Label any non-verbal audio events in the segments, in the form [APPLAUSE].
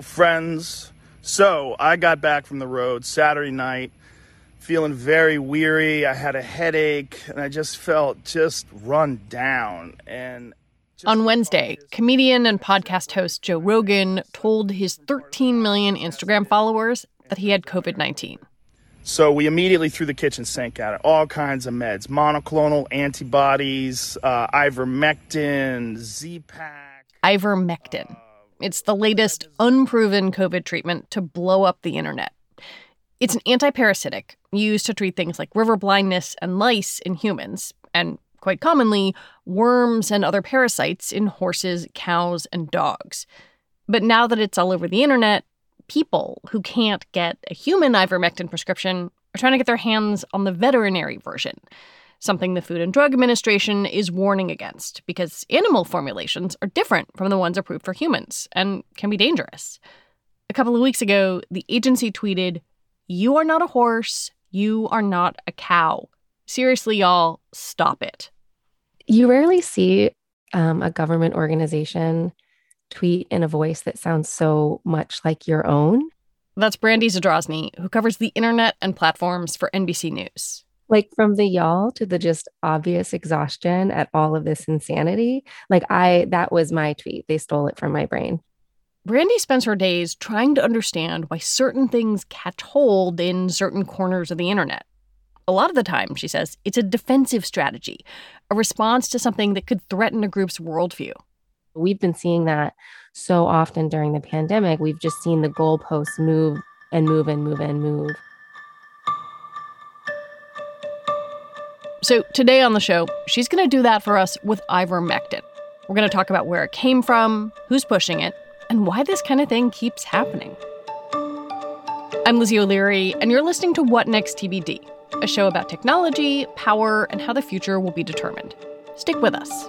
Hello, friends. So, I got back from the road Saturday night, feeling very weary. I had a headache, and I just felt just run down. And on Wednesday, comedian and podcast host Joe Rogan told his 13 million Instagram followers that he had COVID 19. So we immediately threw the kitchen sink at it. All kinds of meds, monoclonal antibodies, uh, ivermectin, Z-Pak. Ivermectin. It's the latest unproven COVID treatment to blow up the internet. It's an antiparasitic used to treat things like river blindness and lice in humans, and quite commonly, worms and other parasites in horses, cows, and dogs. But now that it's all over the internet, people who can't get a human ivermectin prescription are trying to get their hands on the veterinary version something the Food and Drug Administration is warning against because animal formulations are different from the ones approved for humans and can be dangerous. A couple of weeks ago, the agency tweeted, You are not a horse. You are not a cow. Seriously, y'all, stop it. You rarely see um, a government organization tweet in a voice that sounds so much like your own. That's Brandy Zadrozny, who covers the internet and platforms for NBC News like from the y'all to the just obvious exhaustion at all of this insanity. Like I that was my tweet. They stole it from my brain. Brandy spends her days trying to understand why certain things catch hold in certain corners of the internet. A lot of the time, she says, it's a defensive strategy, a response to something that could threaten a group's worldview. We've been seeing that so often during the pandemic. We've just seen the goalposts move and move and move and move. So, today on the show, she's going to do that for us with ivermectin. We're going to talk about where it came from, who's pushing it, and why this kind of thing keeps happening. I'm Lizzie O'Leary, and you're listening to What Next TBD, a show about technology, power, and how the future will be determined. Stick with us.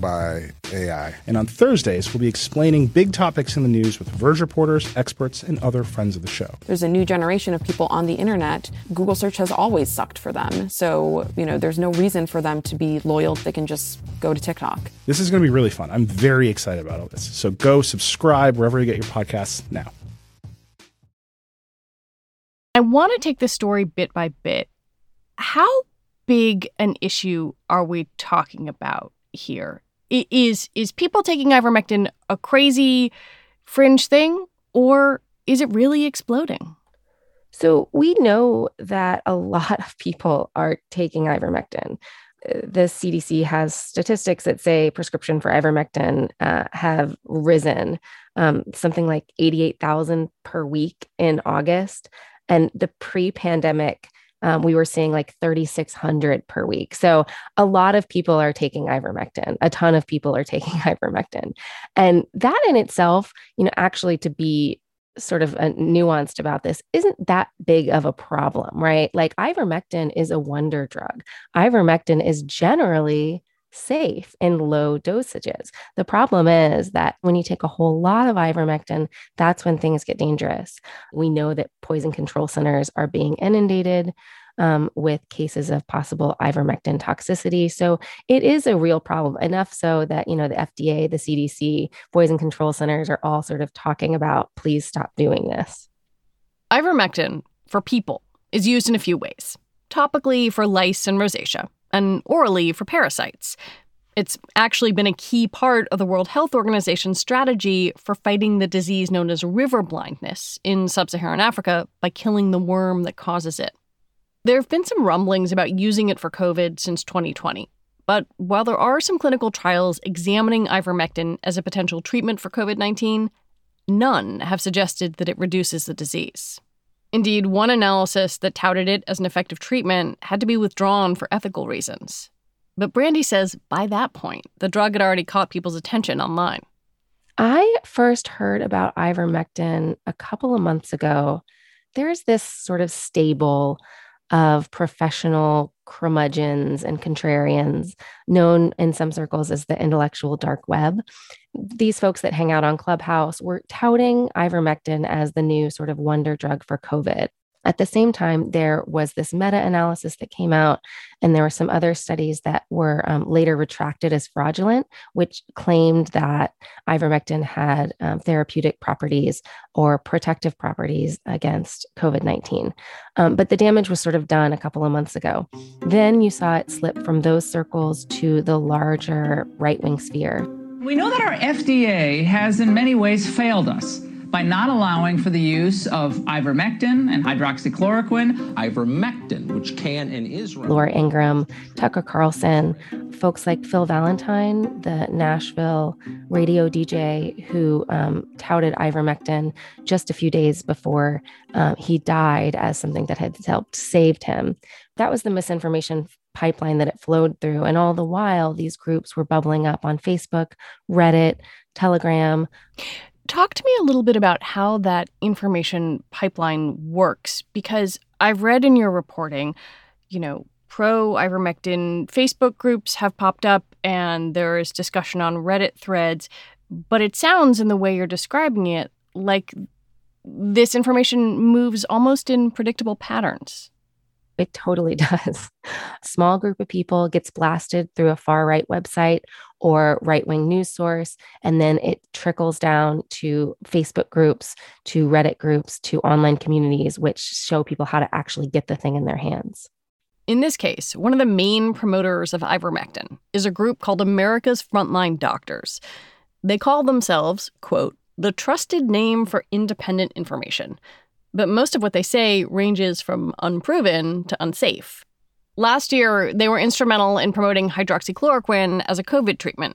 by AI. And on Thursdays, we'll be explaining big topics in the news with Verge reporters, experts, and other friends of the show. There's a new generation of people on the internet. Google search has always sucked for them. So, you know, there's no reason for them to be loyal. They can just go to TikTok. This is going to be really fun. I'm very excited about all this. So go subscribe wherever you get your podcasts now. I want to take this story bit by bit. How big an issue are we talking about here? Is is people taking ivermectin a crazy fringe thing or is it really exploding? So we know that a lot of people are taking ivermectin. The CDC has statistics that say prescription for ivermectin uh, have risen um, something like 88,000 per week in August. And the pre pandemic, um, we were seeing like 3,600 per week. So a lot of people are taking ivermectin. A ton of people are [LAUGHS] taking ivermectin. And that in itself, you know, actually to be sort of nuanced about this isn't that big of a problem, right? Like ivermectin is a wonder drug. Ivermectin is generally safe in low dosages. The problem is that when you take a whole lot of ivermectin, that's when things get dangerous. We know that poison control centers are being inundated. Um, with cases of possible ivermectin toxicity. So it is a real problem, enough so that, you know, the FDA, the CDC, poison control centers are all sort of talking about please stop doing this. Ivermectin for people is used in a few ways topically for lice and rosacea, and orally for parasites. It's actually been a key part of the World Health Organization's strategy for fighting the disease known as river blindness in sub Saharan Africa by killing the worm that causes it. There have been some rumblings about using it for COVID since 2020. But while there are some clinical trials examining ivermectin as a potential treatment for COVID 19, none have suggested that it reduces the disease. Indeed, one analysis that touted it as an effective treatment had to be withdrawn for ethical reasons. But Brandy says by that point, the drug had already caught people's attention online. I first heard about ivermectin a couple of months ago. There's this sort of stable of professional curmudgeons and contrarians, known in some circles as the intellectual dark web. These folks that hang out on Clubhouse were touting ivermectin as the new sort of wonder drug for COVID. At the same time, there was this meta analysis that came out, and there were some other studies that were um, later retracted as fraudulent, which claimed that ivermectin had um, therapeutic properties or protective properties against COVID 19. Um, but the damage was sort of done a couple of months ago. Then you saw it slip from those circles to the larger right wing sphere. We know that our FDA has in many ways failed us by not allowing for the use of ivermectin and hydroxychloroquine. Ivermectin, which can and is. Laura Ingraham, Tucker Carlson, folks like Phil Valentine, the Nashville radio DJ who um, touted ivermectin just a few days before uh, he died as something that had helped saved him. That was the misinformation pipeline that it flowed through. And all the while, these groups were bubbling up on Facebook, Reddit, Telegram. Talk to me a little bit about how that information pipeline works, because I've read in your reporting, you know, pro ivermectin Facebook groups have popped up and there is discussion on Reddit threads. But it sounds, in the way you're describing it, like this information moves almost in predictable patterns. It totally [LAUGHS] does. Small group of people gets blasted through a far right website or right wing news source, and then it trickles down to Facebook groups, to Reddit groups, to online communities, which show people how to actually get the thing in their hands. In this case, one of the main promoters of ivermectin is a group called America's Frontline Doctors. They call themselves, quote, the trusted name for independent information, but most of what they say ranges from unproven to unsafe. Last year, they were instrumental in promoting hydroxychloroquine as a COVID treatment.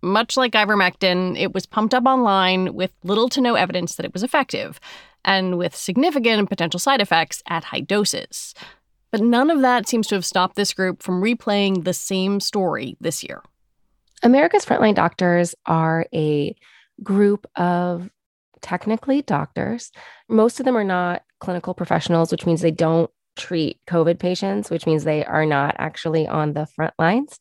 Much like ivermectin, it was pumped up online with little to no evidence that it was effective, and with significant potential side effects at high doses. But none of that seems to have stopped this group from replaying the same story this year. America's Frontline Doctors are a group of technically doctors. Most of them are not clinical professionals, which means they don't treat COVID patients, which means they are not actually on the front lines.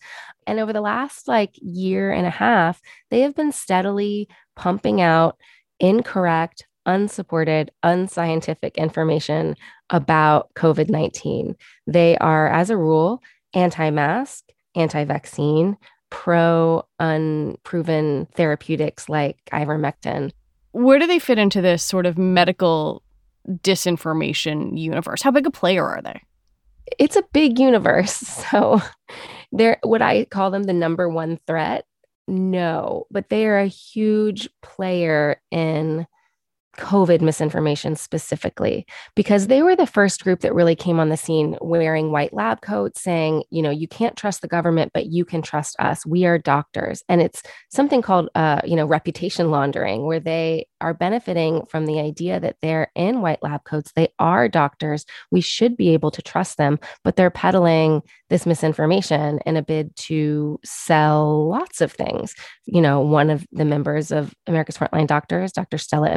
And over the last like year and a half, they have been steadily pumping out incorrect, unsupported, unscientific information about COVID 19. They are, as a rule, anti mask, anti vaccine, pro unproven therapeutics like ivermectin. Where do they fit into this sort of medical disinformation universe? How big a player are they? It's a big universe. [LAUGHS] So they're would I call them the number one threat? No, but they are a huge player in COVID misinformation specifically, because they were the first group that really came on the scene wearing white lab coats, saying, you know, you can't trust the government, but you can trust us. We are doctors. And it's something called, uh, you know, reputation laundering, where they are benefiting from the idea that they're in white lab coats. They are doctors. We should be able to trust them, but they're peddling this misinformation in a bid to sell lots of things. You know, one of the members of America's Frontline Doctors, Dr. Stella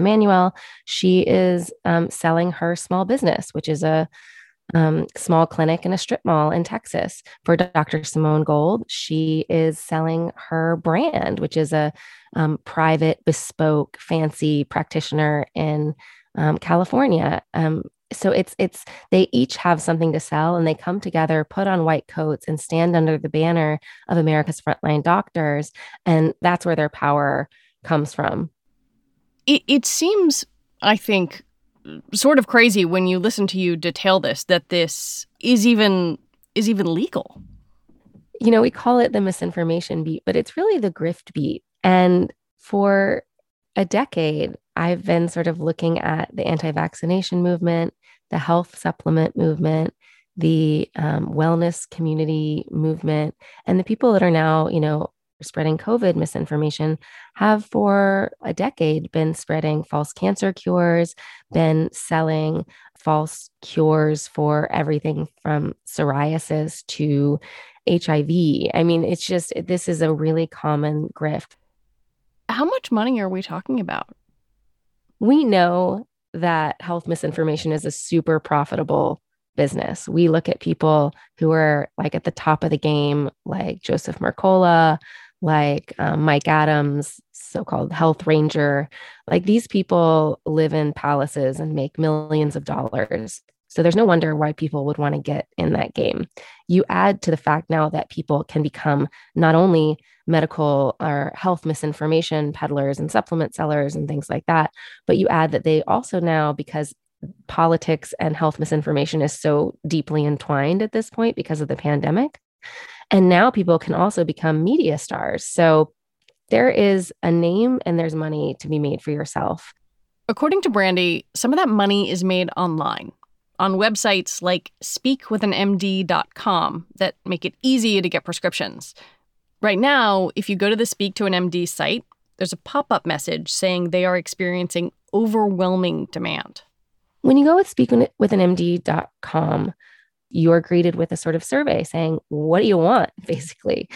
Immanuel, she is um, selling her small business, which is a um, small clinic in a strip mall in Texas. For Dr. Simone Gold, she is selling her brand, which is a um, private, bespoke, fancy practitioner in um, California. Um, so it's it's they each have something to sell, and they come together, put on white coats, and stand under the banner of America's frontline doctors, and that's where their power comes from. It, it seems, I think, sort of crazy when you listen to you detail this that this is even is even legal. You know, we call it the misinformation beat, but it's really the grift beat. And for a decade, I've been sort of looking at the anti vaccination movement, the health supplement movement, the um, wellness community movement, and the people that are now, you know, spreading COVID misinformation have for a decade been spreading false cancer cures, been selling false cures for everything from psoriasis to HIV. I mean, it's just, this is a really common grift. How much money are we talking about? We know that health misinformation is a super profitable business. We look at people who are like at the top of the game, like Joseph Mercola, like um, Mike Adams, so called health ranger. Like these people live in palaces and make millions of dollars. So there's no wonder why people would want to get in that game. You add to the fact now that people can become not only medical or health misinformation peddlers and supplement sellers and things like that, but you add that they also now, because politics and health misinformation is so deeply entwined at this point because of the pandemic, and now people can also become media stars. So there is a name and there's money to be made for yourself. According to Brandy, some of that money is made online on websites like speakwithanmd.com that make it easy to get prescriptions. Right now, if you go to the Speak to an MD site, there's a pop up message saying they are experiencing overwhelming demand. When you go with speakwithanmd.com, you're greeted with a sort of survey saying, What do you want? Mm-hmm. Basically,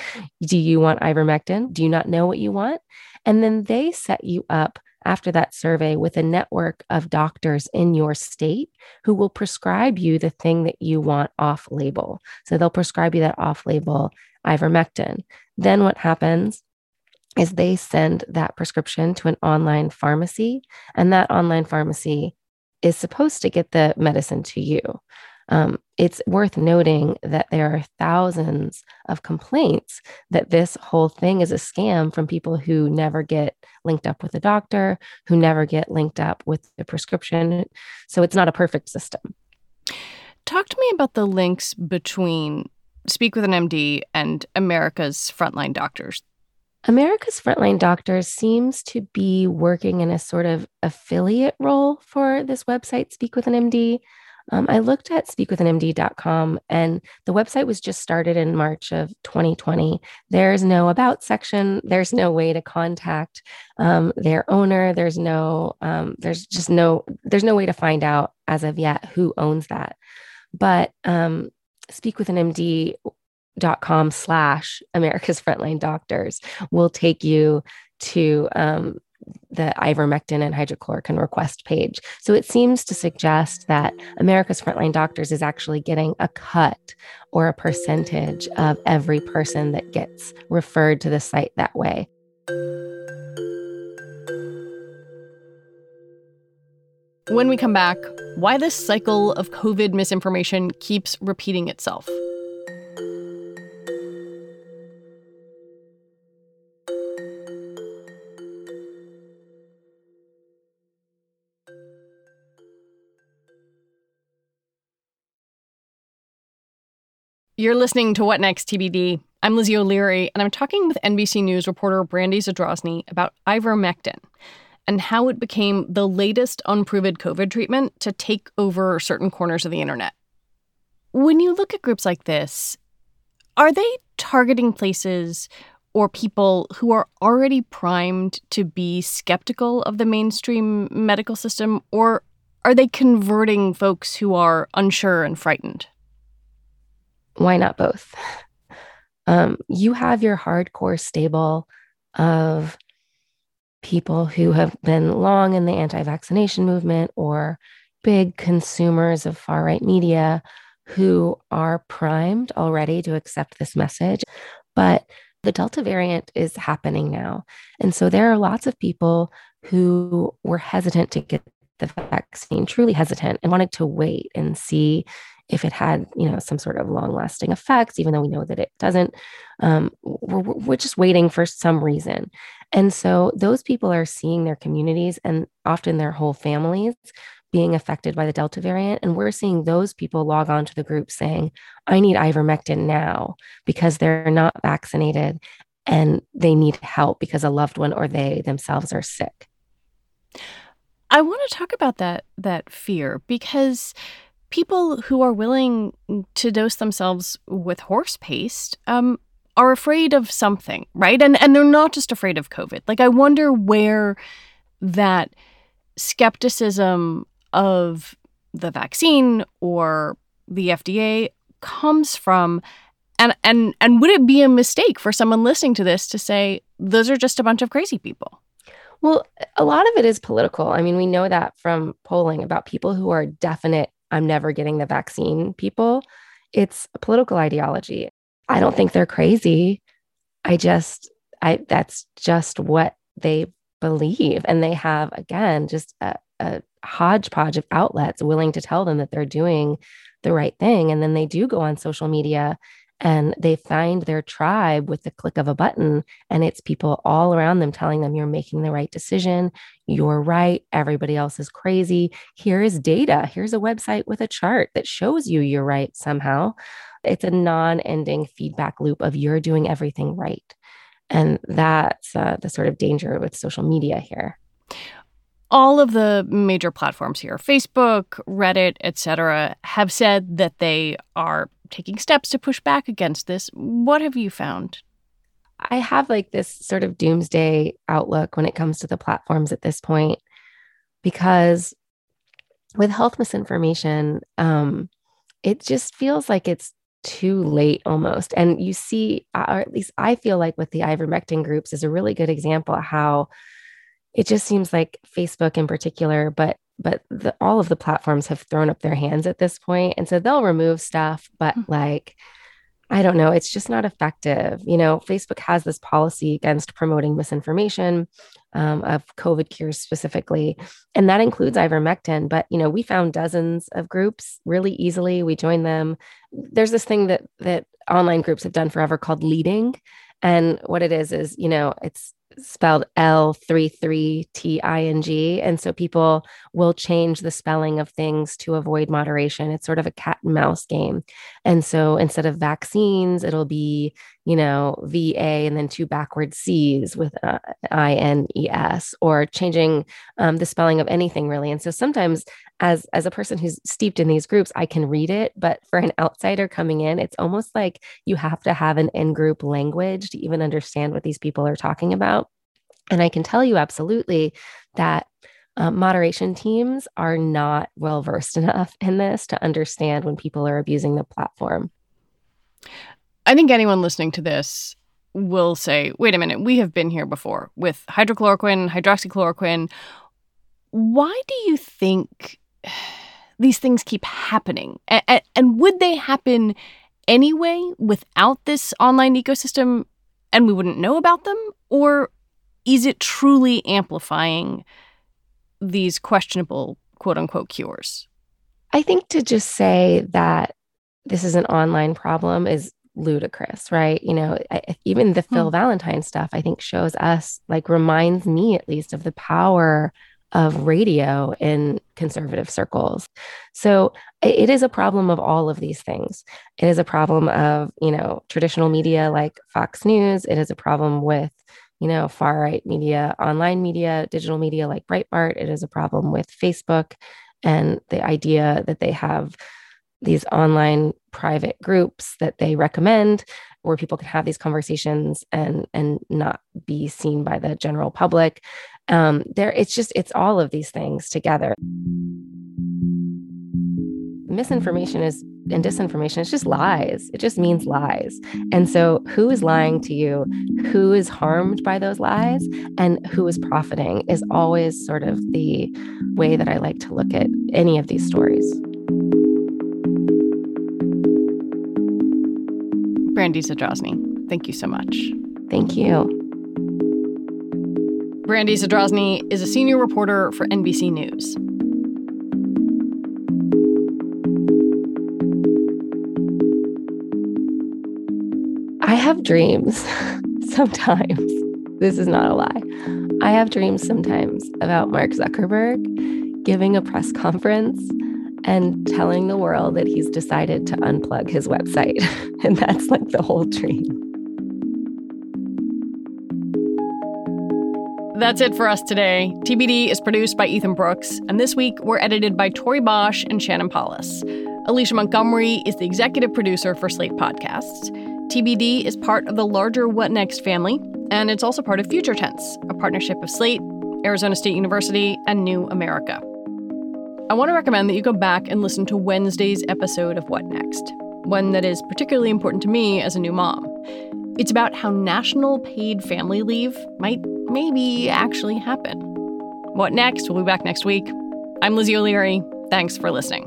do you want ivermectin? Do you not know what you want? And then they set you up after that survey with a network of doctors in your state who will prescribe you the thing that you want off label. So they'll prescribe you that off label ivermectin. Then what happens is they send that prescription to an online pharmacy, and that online pharmacy is supposed to get the medicine to you. Um, it's worth noting that there are thousands of complaints that this whole thing is a scam from people who never get linked up with a doctor, who never get linked up with the prescription. So it's not a perfect system. Talk to me about the links between Speak with an MD and America's frontline doctors. America's Frontline Doctors seems to be working in a sort of affiliate role for this website, Speak with an MD. Um, I looked at speakwithanmd.com and the website was just started in March of 2020. There's no about section. There's no way to contact um, their owner. There's no, um, there's just no, there's no way to find out as of yet who owns that. But um, speak with an MD dot com slash America's Frontline Doctors will take you to um, the ivermectin and hydrochloroquine request page. So it seems to suggest that America's Frontline Doctors is actually getting a cut or a percentage of every person that gets referred to the site that way. When we come back, why this cycle of COVID misinformation keeps repeating itself. You're listening to What Next TBD. I'm Lizzie O'Leary, and I'm talking with NBC News reporter Brandy Zadrozny about ivermectin and how it became the latest unproven COVID treatment to take over certain corners of the internet. When you look at groups like this, are they targeting places or people who are already primed to be skeptical of the mainstream medical system, or are they converting folks who are unsure and frightened? Why not both? Um, you have your hardcore stable of people who have been long in the anti vaccination movement or big consumers of far right media who are primed already to accept this message. But the Delta variant is happening now. And so there are lots of people who were hesitant to get the vaccine, truly hesitant, and wanted to wait and see if it had you know some sort of long lasting effects even though we know that it doesn't um, we're, we're just waiting for some reason. And so those people are seeing their communities and often their whole families being affected by the delta variant. And we're seeing those people log on to the group saying i need ivermectin now because they're not vaccinated and they need help because a loved one or they themselves are sick. I want to talk about that that fear because people who are willing to dose themselves with horse paste um, are afraid of something, right? And and they're not just afraid of COVID. Like I wonder where that skepticism of the vaccine or the FDA comes from and and and would it be a mistake for someone listening to this to say those are just a bunch of crazy people? Well, a lot of it is political. I mean, we know that from polling about people who are definite I'm never getting the vaccine people. It's a political ideology. I don't think they're crazy. I just, I, that's just what they believe. And they have, again, just a, a hodgepodge of outlets willing to tell them that they're doing the right thing. And then they do go on social media and they find their tribe with the click of a button and it's people all around them telling them you're making the right decision. You're right. Everybody else is crazy. Here is data. Here's a website with a chart that shows you you're right somehow. It's a non-ending feedback loop of you're doing everything right. And that's uh, the sort of danger with social media here. All of the major platforms here facebook reddit etc have said that they are taking steps to push back against this. What have you found? I have like this sort of doomsday outlook when it comes to the platforms at this point, because with health misinformation, um, it just feels like it's too late almost. And you see, or at least I feel like with the ivermectin groups is a really good example of how it just seems like Facebook in particular, but but the, all of the platforms have thrown up their hands at this point and so they'll remove stuff but mm-hmm. like i don't know it's just not effective. You know facebook has this policy against promoting misinformation um, of covid cures specifically and that includes ivermectin but you know we found dozens of groups really easily. We joined them. There's this thing that that online groups have done forever called leeting and what it is is you know it's spelled L three three T I N G. And so people will change the spelling of things to avoid moderation. It's sort of a cat and mouse game. And so instead of vaccines, it'll be, you know, VA and then two backward C's with uh, INES or changing um, the spelling of anything really. And so sometimes as as a person who's steeped in these groups, I can read it, but [LAUGHS] for an outsider coming in, it's almost like you have to have an in-group language to even understand what these people are talking about. And I can tell you absolutely that um, moderation teams are not well versed [LAUGHS] enough in this to understand when people are abusing the platform. I think anyone listening to this will say, wait a minute, we have been here before with hydrochloroquine, hydroxychloroquine. Why do you think [SIGHS] these things keep happening? And, would they happen anyway without this online ecosystem and we wouldn't know about them? Or is it truly amplifying these questionable quote unquote cures? I think to just say that this is an online problem is ludicrous, right? You know, I, even the Phil hmm. Valentine stuff, I think shows us, like, reminds me at least of the power of radio in conservative circles. So it is a problem of all of these things. It is a problem of, you know, traditional media like Fox News. It is a problem with, you know, far right media, online media, digital media like Breitbart. It is a problem with Facebook and the idea that they have these online private groups that they recommend where people can have these conversations and and not be seen by the general public. Um there it's just it's all of these things together. Misinformation is and disinformation it's just lies. It just means lies. And so who is lying to you? Who is harmed by those lies? And who is profiting is always sort of the way that i like to look at any of these stories Brandy Zadrozny, thank you so much. Thank you. Brandy Zadrozny is a senior reporter for NBC News. I have dreams [LAUGHS] sometimes. This is not a lie. I have dreams sometimes about Mark Zuckerberg giving a press conference and telling the world that he's decided to unplug his website. [LAUGHS] and that's like the whole dream. That's it for us today. TBD is produced by Ethan Brooks, and this week we're edited by Tori Bosch and Shannon Paulus. Alicia Montgomery is the executive producer for Slate Podcasts. TBD is part of the larger What Next family, and it's also part of Future Tense, a partnership of Slate, Arizona State University, and New America. I want to recommend that you go back and listen to Wednesday's episode of What Next, one that is particularly important to me as a new mom. It's about how national paid family leave might maybe actually happen. What next? We'll be back next week. I'm Lizzie O'Leary. Thanks for listening.